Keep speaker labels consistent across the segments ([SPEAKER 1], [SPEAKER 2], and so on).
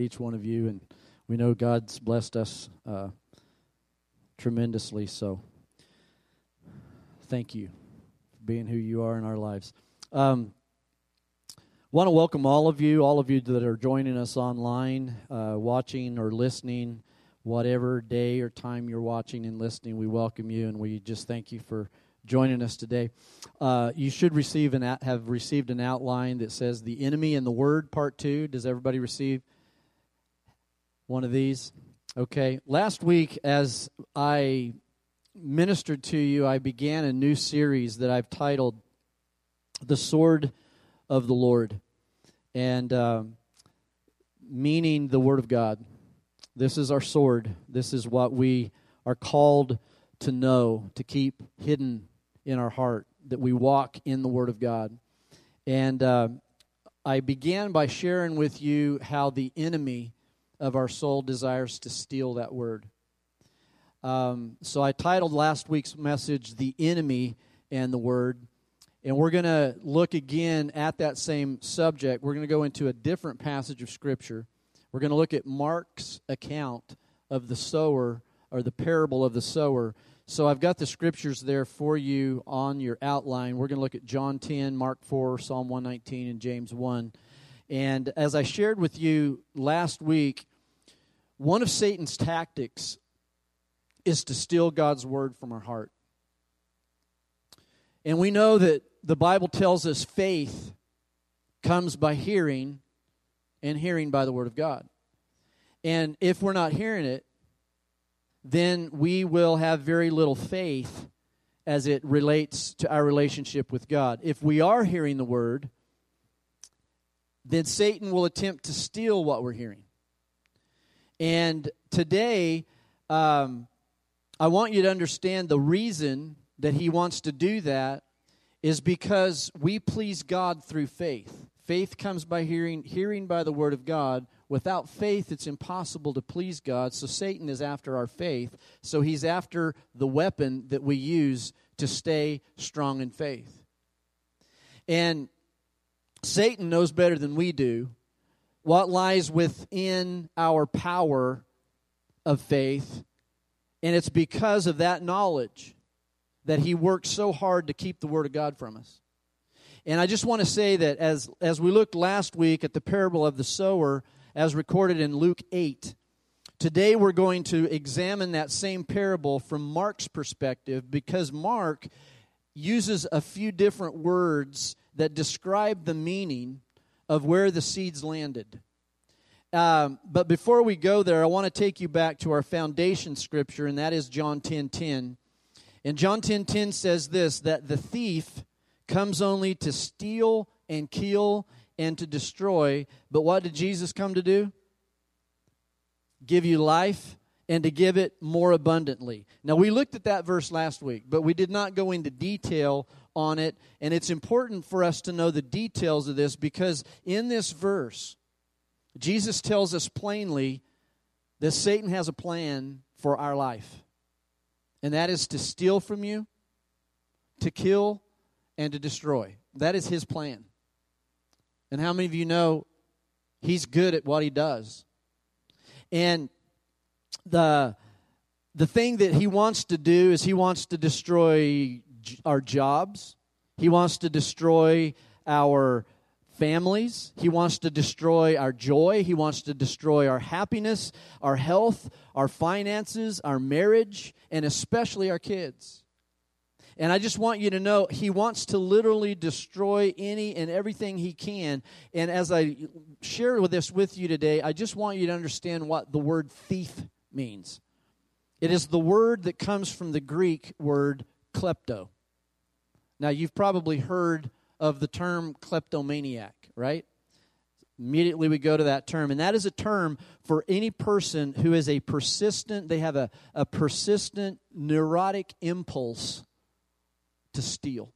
[SPEAKER 1] at each one of you, and we know God's blessed us uh, tremendously. So, thank you for being who you are in our lives. Um, want to welcome all of you, all of you that are joining us online, uh, watching or listening, whatever day or time you're watching and listening. We welcome you, and we just thank you for joining us today. Uh, you should receive an have received an outline that says "The Enemy and the Word" Part Two. Does everybody receive one of these? Okay. Last week, as I ministered to you, I began a new series that I've titled "The Sword of the Lord," and uh, meaning the Word of God. This is our sword. This is what we are called to know, to keep hidden in our heart, that we walk in the Word of God. And uh, I began by sharing with you how the enemy of our soul desires to steal that Word. Um, so I titled last week's message, The Enemy and the Word. And we're going to look again at that same subject. We're going to go into a different passage of Scripture. We're going to look at Mark's account of the sower, or the parable of the sower. So I've got the scriptures there for you on your outline. We're going to look at John 10, Mark 4, Psalm 119, and James 1. And as I shared with you last week, one of Satan's tactics is to steal God's word from our heart. And we know that the Bible tells us faith comes by hearing, and hearing by the word of God. And if we're not hearing it, then we will have very little faith as it relates to our relationship with God. If we are hearing the word, then Satan will attempt to steal what we're hearing. And today, um, I want you to understand the reason that he wants to do that is because we please God through faith. Faith comes by hearing, hearing by the word of God. Without faith, it's impossible to please God. So Satan is after our faith. So he's after the weapon that we use to stay strong in faith. And Satan knows better than we do what lies within our power of faith. And it's because of that knowledge that he works so hard to keep the Word of God from us. And I just want to say that as, as we looked last week at the parable of the sower, as recorded in Luke 8. Today we're going to examine that same parable from Mark's perspective because Mark uses a few different words that describe the meaning of where the seeds landed. Um, but before we go there, I want to take you back to our foundation scripture, and that is John 10 10. And John 10 10 says this that the thief comes only to steal and kill and to destroy. But what did Jesus come to do? Give you life and to give it more abundantly. Now, we looked at that verse last week, but we did not go into detail on it. And it's important for us to know the details of this because in this verse, Jesus tells us plainly that Satan has a plan for our life. And that is to steal from you, to kill, and to destroy. That is his plan. And how many of you know he's good at what he does? And the the thing that he wants to do is he wants to destroy our jobs. He wants to destroy our families. He wants to destroy our joy. He wants to destroy our happiness, our health, our finances, our marriage, and especially our kids. And I just want you to know he wants to literally destroy any and everything he can. And as I share with this with you today, I just want you to understand what the word thief means. It is the word that comes from the Greek word klepto. Now, you've probably heard of the term kleptomaniac, right? Immediately we go to that term. And that is a term for any person who is a persistent, they have a, a persistent neurotic impulse to steal.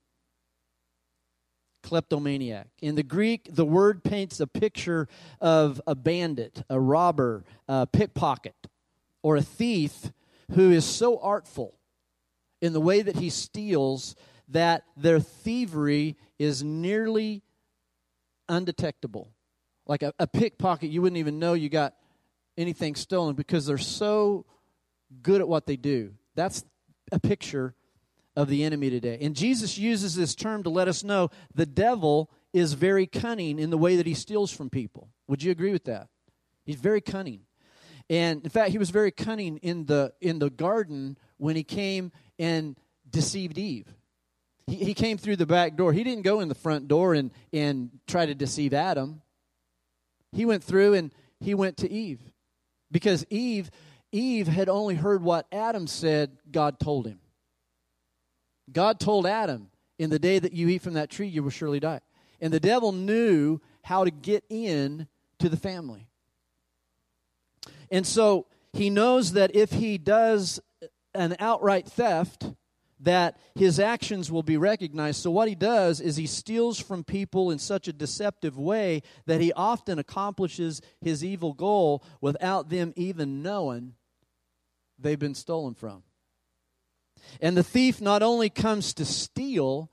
[SPEAKER 1] Kleptomaniac. In the Greek, the word paints a picture of a bandit, a robber, a pickpocket, or a thief who is so artful in the way that he steals that their thievery is nearly undetectable Like a, a pickpocket, you wouldn't even know you got anything stolen because they're so good at what they do. That's a picture of the enemy today. And Jesus uses this term to let us know the devil is very cunning in the way that he steals from people. Would you agree with that? He's very cunning. And in fact, he was very cunning in the in the garden when he came and deceived Eve. He, he came through the back door. He didn't go in the front door and, and try to deceive Adam. He went through and he went to Eve. Because Eve, Eve had only heard what Adam said God told him. God told Adam, in the day that you eat from that tree, you will surely die. And the devil knew how to get in to the family. And so he knows that if he does an outright theft, that his actions will be recognized. So, what he does is he steals from people in such a deceptive way that he often accomplishes his evil goal without them even knowing they've been stolen from. And the thief not only comes to steal,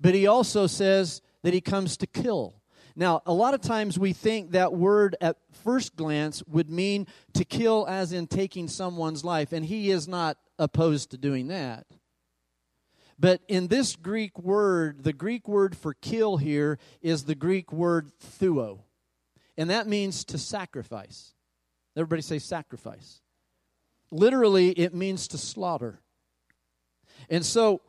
[SPEAKER 1] but he also says that he comes to kill. Now, a lot of times we think that word at first glance would mean to kill, as in taking someone's life, and he is not opposed to doing that. But in this Greek word, the Greek word for kill here is the Greek word thuo. And that means to sacrifice. Everybody say sacrifice. Literally, it means to slaughter. And so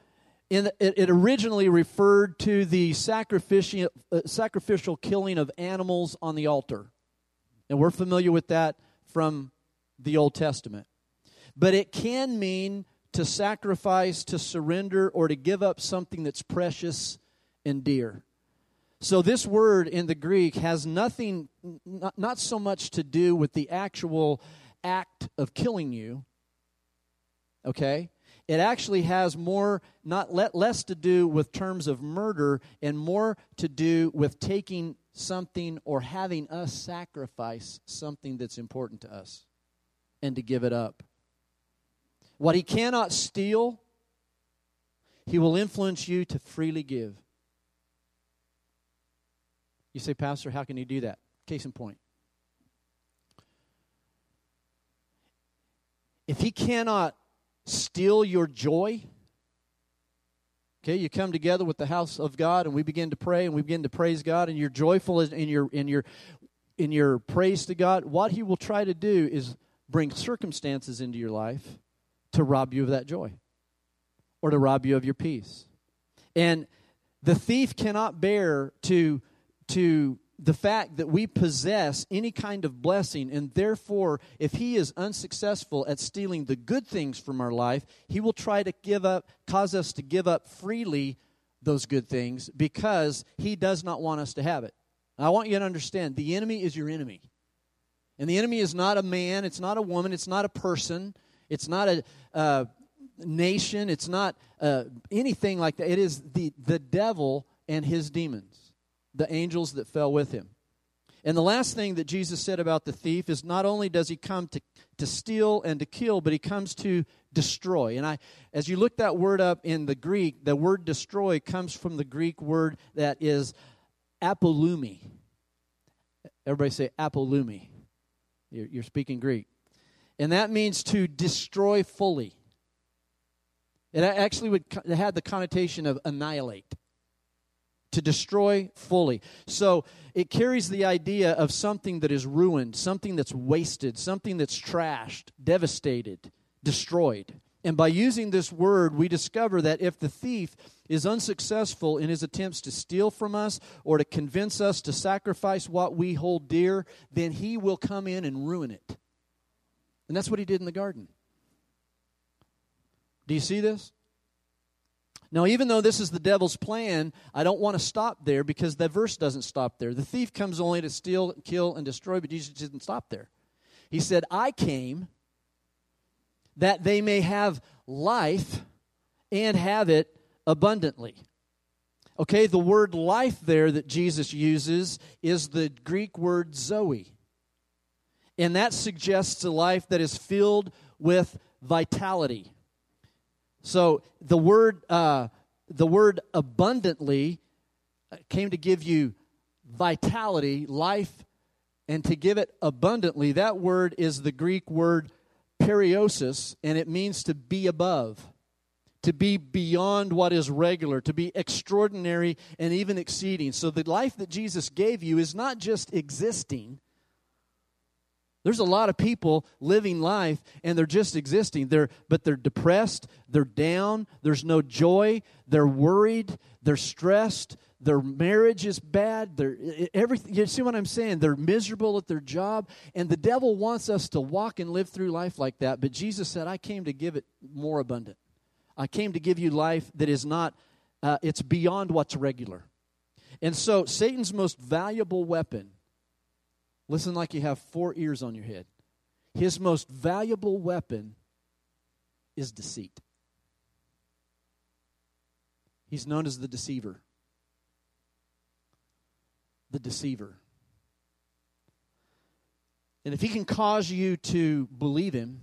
[SPEAKER 1] in, it, it originally referred to the sacrificial, uh, sacrificial killing of animals on the altar. And we're familiar with that from the Old Testament. But it can mean to sacrifice, to surrender, or to give up something that's precious and dear. So, this word in the Greek has nothing, not, not so much to do with the actual act of killing you, okay? It actually has more, not less to do with terms of murder and more to do with taking something or having us sacrifice something that's important to us and to give it up. What he cannot steal, he will influence you to freely give. You say, Pastor, how can he do that? Case in point. If he cannot steal your joy? Okay, you come together with the house of God and we begin to pray and we begin to praise God and you're joyful in your in your in your praise to God. What he will try to do is bring circumstances into your life to rob you of that joy or to rob you of your peace. And the thief cannot bear to to the fact that we possess any kind of blessing, and therefore, if he is unsuccessful at stealing the good things from our life, he will try to give up, cause us to give up freely those good things because he does not want us to have it. I want you to understand the enemy is your enemy. And the enemy is not a man, it's not a woman, it's not a person, it's not a uh, nation, it's not uh, anything like that. It is the, the devil and his demons the angels that fell with him. And the last thing that Jesus said about the thief is not only does he come to, to steal and to kill, but he comes to destroy. And I as you look that word up in the Greek, the word destroy comes from the Greek word that is apolumi. Everybody say apolumi. You're, you're speaking Greek. And that means to destroy fully. It actually would it had the connotation of annihilate to destroy fully. So it carries the idea of something that is ruined, something that's wasted, something that's trashed, devastated, destroyed. And by using this word, we discover that if the thief is unsuccessful in his attempts to steal from us or to convince us to sacrifice what we hold dear, then he will come in and ruin it. And that's what he did in the garden. Do you see this? Now, even though this is the devil's plan, I don't want to stop there because the verse doesn't stop there. The thief comes only to steal, kill, and destroy, but Jesus didn't stop there. He said, I came that they may have life and have it abundantly. Okay, the word life there that Jesus uses is the Greek word zoe. And that suggests a life that is filled with vitality. So the word, uh, the word abundantly came to give you vitality, life and to give it abundantly. That word is the Greek word perissos, and it means to be above, to be beyond what is regular, to be extraordinary and even exceeding. So the life that Jesus gave you is not just existing. There's a lot of people living life and they're just existing. They're but they're depressed, they're down, there's no joy, they're worried, they're stressed, their marriage is bad they're everything you see what i'm saying? They're miserable at their job and the devil wants us to walk and live through life like that but jesus said i came to give it more abundant. I came to give you life that is not uh, it's beyond what's regular. And so satan's most valuable weapon listen like you have four ears on your head his most valuable weapon is deceit he's known as the deceiver the deceiver. And if he can cause you to believe him,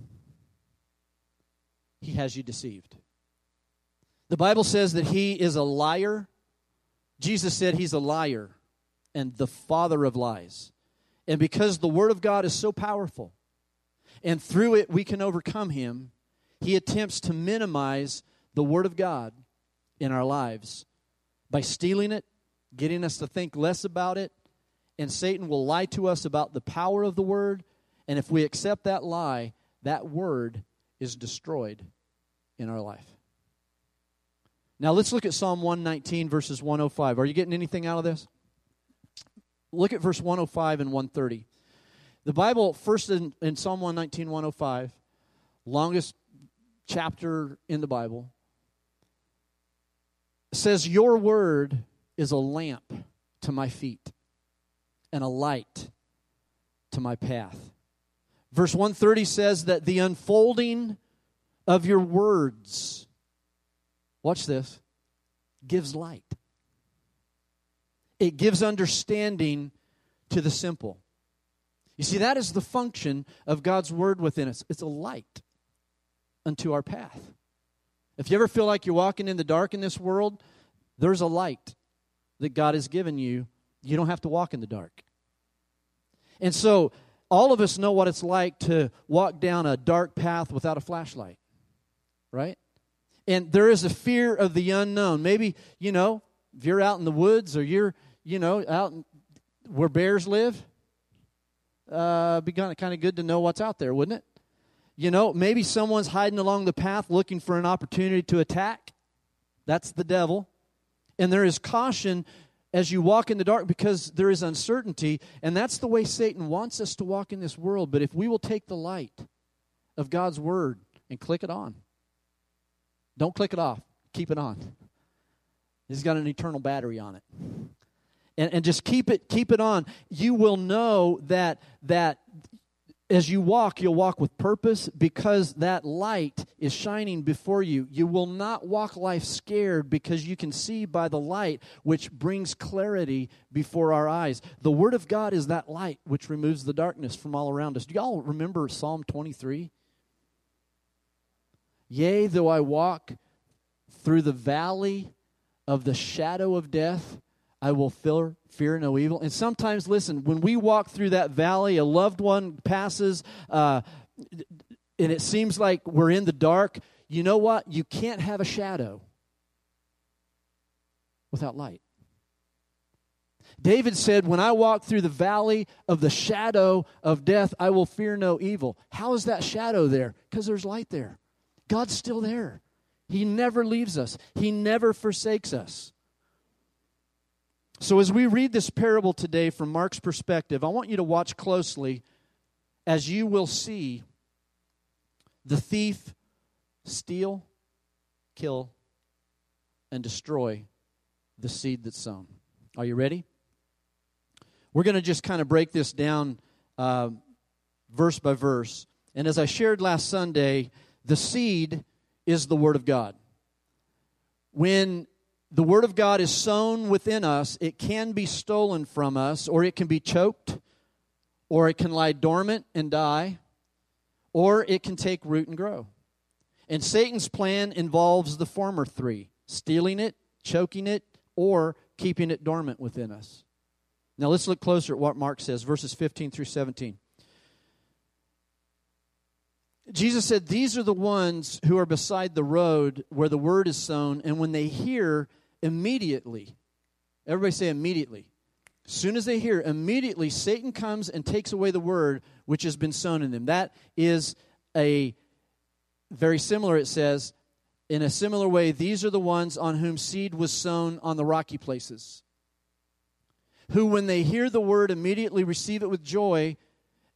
[SPEAKER 1] he has you deceived. The Bible says that he is a liar. Jesus said he's a liar and the father of lies. And because the Word of God is so powerful, and through it we can overcome him, he attempts to minimize the Word of God in our lives by stealing it, getting us to think less about it, and Satan will lie to us about the power of the word. And if we accept that lie, that word is destroyed in our life. Now let's look at Psalm 119, verses 105. Are you getting anything out of this? Look at verse 105 and 130. The Bible, first in, in Psalm 119, 105, longest chapter in the Bible, says, Your word is a lamp to my feet and a light to my path. Verse 130 says that the unfolding of your words, watch this, gives light. It gives understanding to the simple. You see, that is the function of God's word within us. It's a light unto our path. If you ever feel like you're walking in the dark in this world, there's a light that God has given you, you don't have to walk in the dark. And so, all of us know what it's like to walk down a dark path without a flashlight, right? And there is a fear of the unknown. Maybe, you know, if you're out in the woods or you're, you know, out where bears live, uh, be kind of good to know what's out there, wouldn't it? You know, maybe someone's hiding along the path looking for an opportunity to attack. That's the devil. And there is caution as you walk in the dark because there is uncertainty. And that's the way Satan wants us to walk in this world. But if we will take the light of God's word and click it on, don't click it off, keep it on. It's got an eternal battery on it. And, and just keep it keep it on. You will know that that as you walk, you'll walk with purpose because that light is shining before you. You will not walk life scared because you can see by the light which brings clarity before our eyes. The Word of God is that light which removes the darkness from all around us. Do y'all remember Psalm 23? Yea, though I walk through the valley of the shadow of death, I will fear, fear no evil. And sometimes, listen, when we walk through that valley, a loved one passes, uh, and it seems like we're in the dark. You know what? You can't have a shadow without light. David said, When I walk through the valley of the shadow of death, I will fear no evil. How is that shadow there? Because there's light there. God's still there. He never leaves us, He never forsakes us. So, as we read this parable today from Mark's perspective, I want you to watch closely as you will see the thief steal, kill, and destroy the seed that's sown. Are you ready? We're going to just kind of break this down uh, verse by verse. And as I shared last Sunday, the seed is the Word of God. When the Word of God is sown within us, it can be stolen from us, or it can be choked, or it can lie dormant and die, or it can take root and grow. And Satan's plan involves the former three stealing it, choking it, or keeping it dormant within us. Now let's look closer at what Mark says, verses 15 through 17. Jesus said, These are the ones who are beside the road where the word is sown, and when they hear, immediately, everybody say immediately. As soon as they hear, immediately Satan comes and takes away the word which has been sown in them. That is a very similar, it says, in a similar way, these are the ones on whom seed was sown on the rocky places, who, when they hear the word, immediately receive it with joy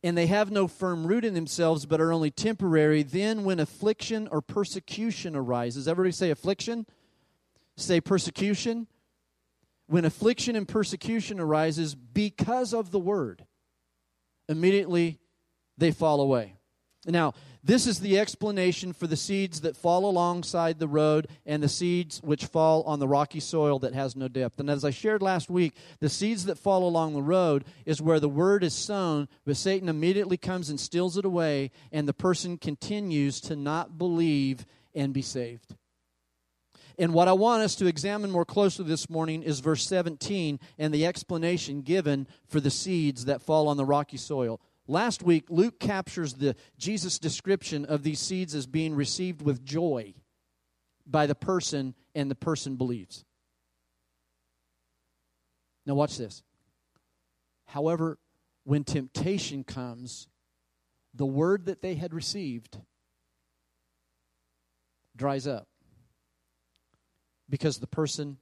[SPEAKER 1] and they have no firm root in themselves, but are only temporary, then when affliction or persecution arises, everybody say affliction? Say persecution. When affliction and persecution arises because of the word, immediately they fall away. Now, this is the explanation for the seeds that fall alongside the road and the seeds which fall on the rocky soil that has no depth. And as I shared last week, the seeds that fall along the road is where the word is sown, but Satan immediately comes and steals it away, and the person continues to not believe and be saved. And what I want us to examine more closely this morning is verse 17 and the explanation given for the seeds that fall on the rocky soil. Last week, Luke captures the Jesus description of these seeds as being received with joy by the person, and the person believes. Now, watch this. However, when temptation comes, the word that they had received dries up because the person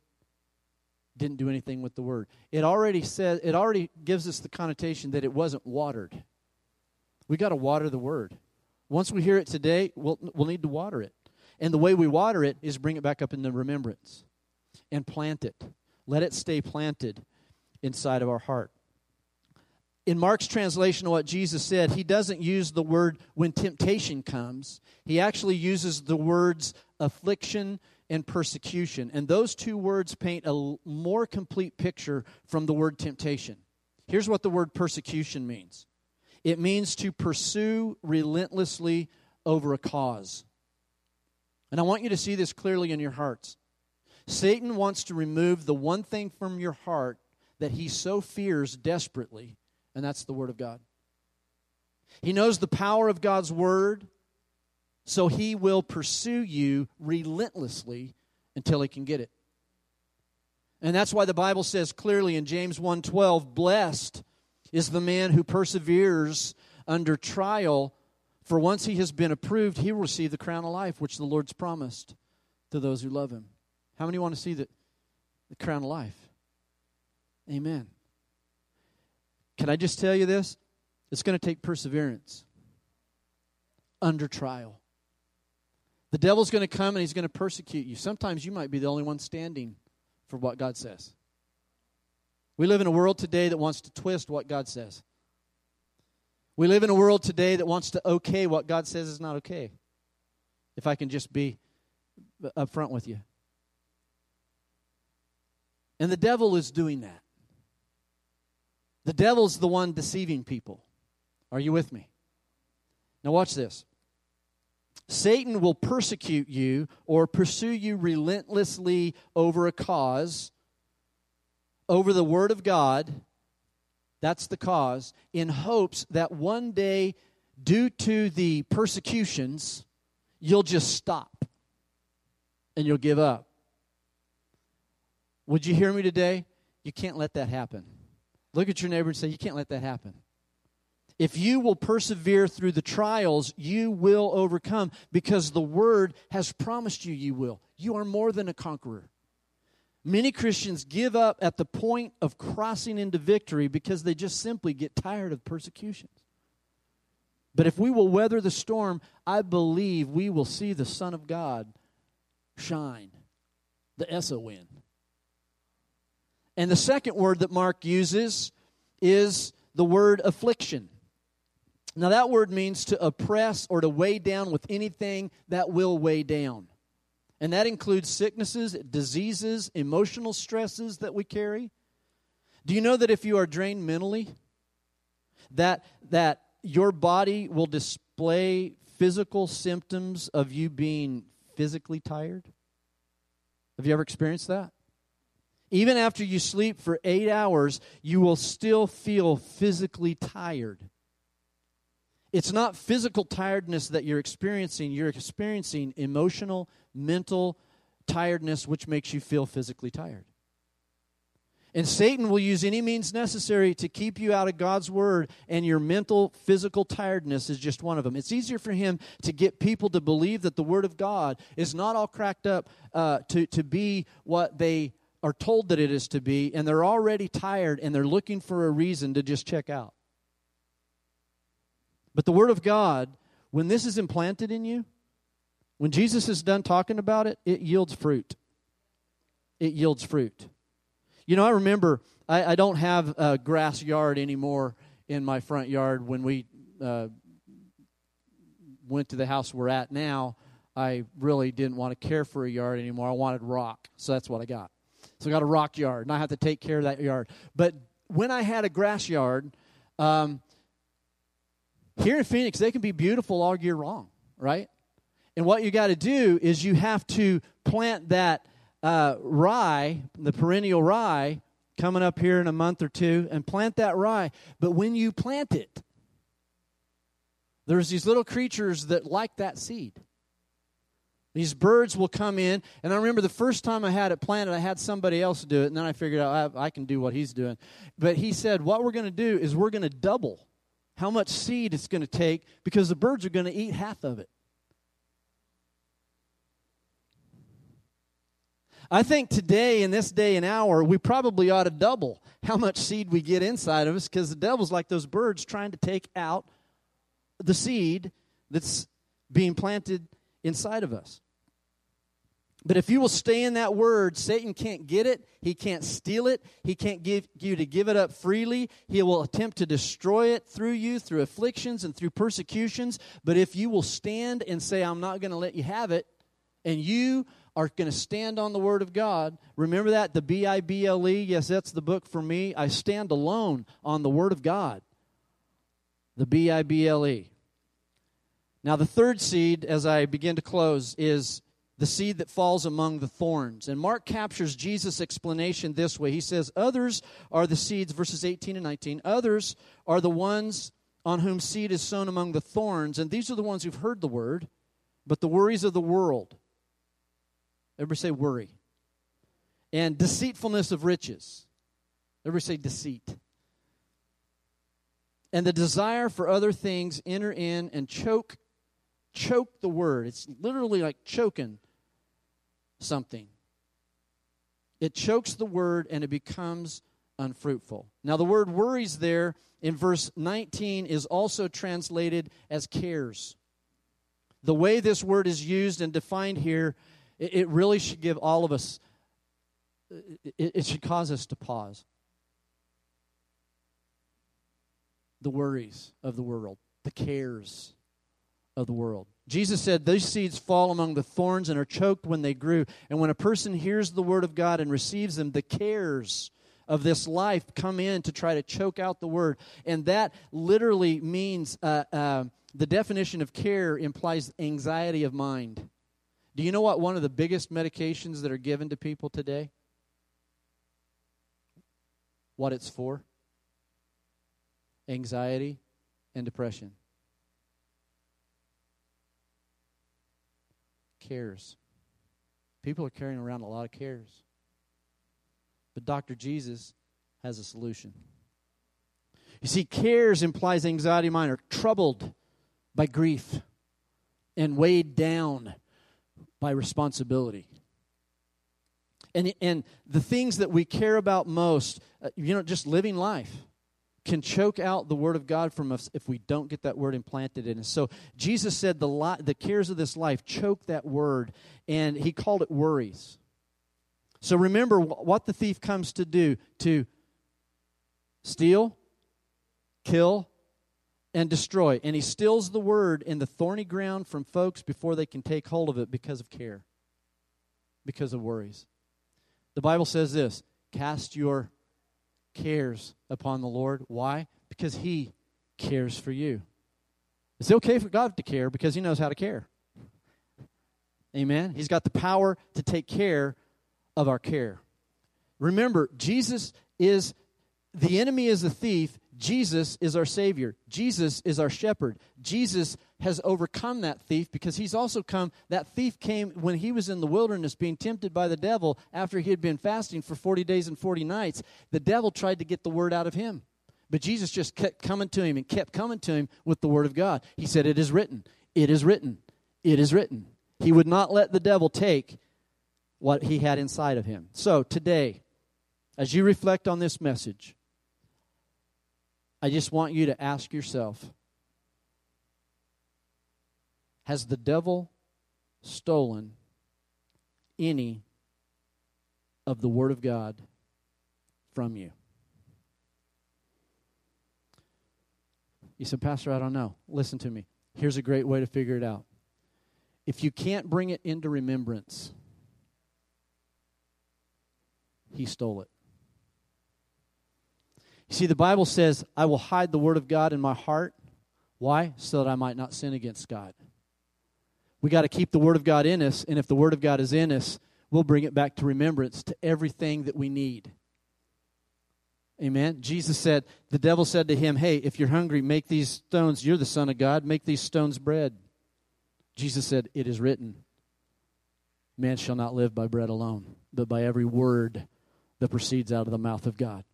[SPEAKER 1] didn't do anything with the word. It already says it already gives us the connotation that it wasn't watered. We got to water the word. Once we hear it today, we'll, we'll need to water it. And the way we water it is bring it back up into remembrance and plant it. Let it stay planted inside of our heart. In Mark's translation of what Jesus said, he doesn't use the word when temptation comes. He actually uses the words affliction and persecution. And those two words paint a more complete picture from the word temptation. Here's what the word persecution means it means to pursue relentlessly over a cause. And I want you to see this clearly in your hearts. Satan wants to remove the one thing from your heart that he so fears desperately, and that's the Word of God. He knows the power of God's Word, so he will pursue you relentlessly until he can get it. And that's why the Bible says clearly in James 1:12, blessed is the man who perseveres under trial, for once he has been approved, he will receive the crown of life which the Lord's promised to those who love him. How many want to see the, the crown of life? Amen. Can I just tell you this? It's going to take perseverance under trial. The devil's going to come and he's going to persecute you. Sometimes you might be the only one standing for what God says. We live in a world today that wants to twist what God says. We live in a world today that wants to okay what God says is not okay. If I can just be upfront with you. And the devil is doing that. The devil's the one deceiving people. Are you with me? Now, watch this. Satan will persecute you or pursue you relentlessly over a cause over the Word of God, that's the cause, in hopes that one day, due to the persecutions, you'll just stop and you'll give up. Would you hear me today? You can't let that happen. Look at your neighbor and say, You can't let that happen. If you will persevere through the trials, you will overcome because the Word has promised you you will. You are more than a conqueror. Many Christians give up at the point of crossing into victory because they just simply get tired of persecutions. But if we will weather the storm, I believe we will see the Son of God shine, the S O N. And the second word that Mark uses is the word affliction. Now, that word means to oppress or to weigh down with anything that will weigh down. And that includes sicknesses, diseases, emotional stresses that we carry. Do you know that if you are drained mentally, that that your body will display physical symptoms of you being physically tired? Have you ever experienced that? Even after you sleep for eight hours, you will still feel physically tired. It's not physical tiredness that you're experiencing, you're experiencing emotional, mental tiredness, which makes you feel physically tired. And Satan will use any means necessary to keep you out of God's word, and your mental, physical tiredness is just one of them. It's easier for him to get people to believe that the word of God is not all cracked up uh, to, to be what they are told that it is to be, and they're already tired and they're looking for a reason to just check out. But the word of God, when this is implanted in you, when Jesus is done talking about it, it yields fruit. It yields fruit. You know, I remember I, I don't have a grass yard anymore in my front yard. When we uh, went to the house we're at now, I really didn't want to care for a yard anymore. I wanted rock, so that's what I got. So I got a rock yard, and I have to take care of that yard. But when I had a grass yard, um, here in Phoenix, they can be beautiful all year long, right? And what you got to do is you have to plant that uh, rye, the perennial rye, coming up here in a month or two, and plant that rye. But when you plant it, there's these little creatures that like that seed. These birds will come in, and I remember the first time I had it planted, I had somebody else do it, and then I figured out I, I can do what he's doing. But he said, What we're going to do is we're going to double how much seed it's going to take because the birds are going to eat half of it. I think today, in this day and hour, we probably ought to double how much seed we get inside of us because the devil's like those birds trying to take out the seed that's being planted inside of us. But if you will stay in that word, Satan can't get it. He can't steal it. He can't give you to give it up freely. He will attempt to destroy it through you, through afflictions and through persecutions. But if you will stand and say, I'm not going to let you have it, and you are going to stand on the Word of God. Remember that? The B I B L E. Yes, that's the book for me. I stand alone on the Word of God. The B I B L E. Now, the third seed, as I begin to close, is the seed that falls among the thorns. And Mark captures Jesus' explanation this way He says, Others are the seeds, verses 18 and 19. Others are the ones on whom seed is sown among the thorns. And these are the ones who've heard the word, but the worries of the world Everybody say worry. And deceitfulness of riches. Everybody say deceit. And the desire for other things enter in and choke choke the word. It's literally like choking something. It chokes the word and it becomes unfruitful. Now, the word worries there in verse 19 is also translated as cares. The way this word is used and defined here it, really should give all of us, it should cause us to pause. The worries of the world, the cares of the world. Jesus said, These seeds fall among the thorns and are choked when they grew. And when a person hears the word of God and receives them, the cares of this life come in to try to choke out the word. And that literally means uh, uh, the definition of care implies anxiety of mind. Do you know what one of the biggest medications that are given to people today? What it's for? Anxiety and depression. Cares. People are carrying around a lot of cares. But Dr. Jesus has a solution. You see, cares implies anxiety mind, are troubled by grief and weighed down by responsibility. And, and the things that we care about most, uh, you know, just living life, can choke out the word of God from us if we don't get that word implanted in us. So Jesus said the, li- the cares of this life choke that word, and he called it worries. So remember what the thief comes to do to steal, kill, and destroy. And he stills the word in the thorny ground from folks before they can take hold of it because of care, because of worries. The Bible says this cast your cares upon the Lord. Why? Because he cares for you. It's okay for God to care because he knows how to care. Amen. He's got the power to take care of our care. Remember, Jesus is the enemy is a thief. Jesus is our Savior. Jesus is our shepherd. Jesus has overcome that thief because he's also come. That thief came when he was in the wilderness being tempted by the devil after he had been fasting for 40 days and 40 nights. The devil tried to get the word out of him. But Jesus just kept coming to him and kept coming to him with the word of God. He said, It is written, it is written, it is written. He would not let the devil take what he had inside of him. So today, as you reflect on this message, I just want you to ask yourself Has the devil stolen any of the Word of God from you? You said, Pastor, I don't know. Listen to me. Here's a great way to figure it out. If you can't bring it into remembrance, he stole it. You see, the Bible says, I will hide the word of God in my heart. Why? So that I might not sin against God. We got to keep the word of God in us, and if the word of God is in us, we'll bring it back to remembrance to everything that we need. Amen. Jesus said, the devil said to him, Hey, if you're hungry, make these stones, you're the Son of God, make these stones bread. Jesus said, It is written, Man shall not live by bread alone, but by every word that proceeds out of the mouth of God.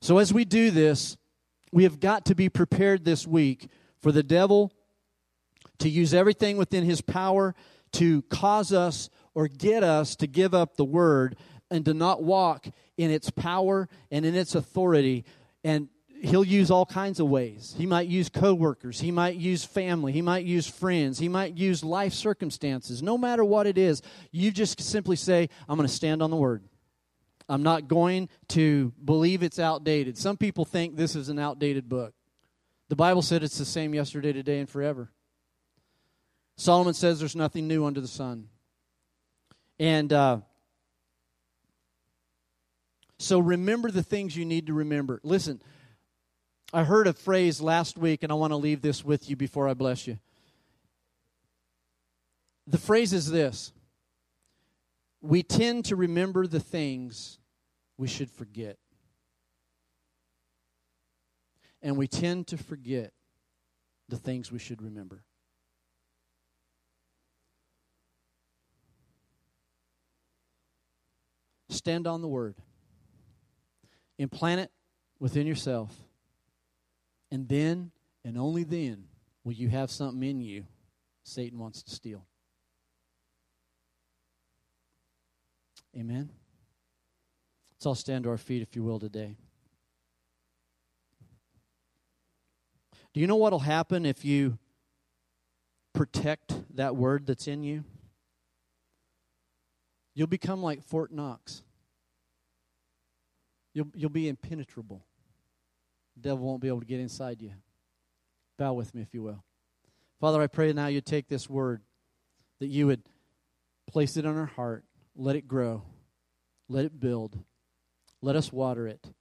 [SPEAKER 1] So as we do this, we have got to be prepared this week for the devil to use everything within his power to cause us or get us to give up the word and to not walk in its power and in its authority. And he'll use all kinds of ways. He might use coworkers, he might use family, he might use friends, he might use life circumstances. No matter what it is, you just simply say, I'm going to stand on the word. I'm not going to believe it's outdated. Some people think this is an outdated book. The Bible said it's the same yesterday, today, and forever. Solomon says there's nothing new under the sun. And uh, so remember the things you need to remember. Listen, I heard a phrase last week, and I want to leave this with you before I bless you. The phrase is this We tend to remember the things we should forget. And we tend to forget the things we should remember. Stand on the word. Implant it within yourself and then, and only then, will you have something in you Satan wants to steal. Amen. Let's all stand to our feet, if you will, today. Do you know what will happen if you protect that word that's in you? You'll become like Fort Knox. You'll, you'll be impenetrable. The devil won't be able to get inside you. Bow with me, if you will. Father, I pray now you take this word, that you would place it on our heart, let it grow, let it build, let us water it.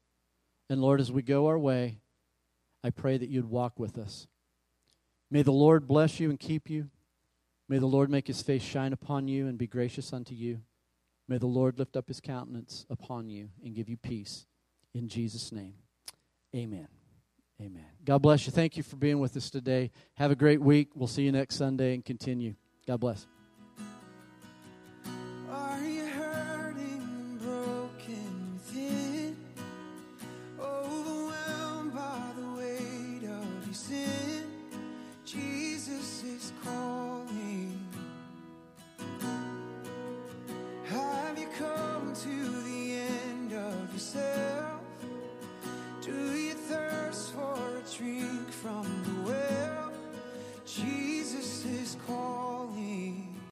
[SPEAKER 1] And Lord, as we go our way, I pray that you'd walk with us. May the Lord bless you and keep you. May the Lord make his face shine upon you and be gracious unto you. May the Lord lift up his countenance upon you and give you peace. In Jesus' name. Amen. Amen. God bless you. Thank you for being with us today. Have a great week. We'll see you next Sunday and continue. God bless.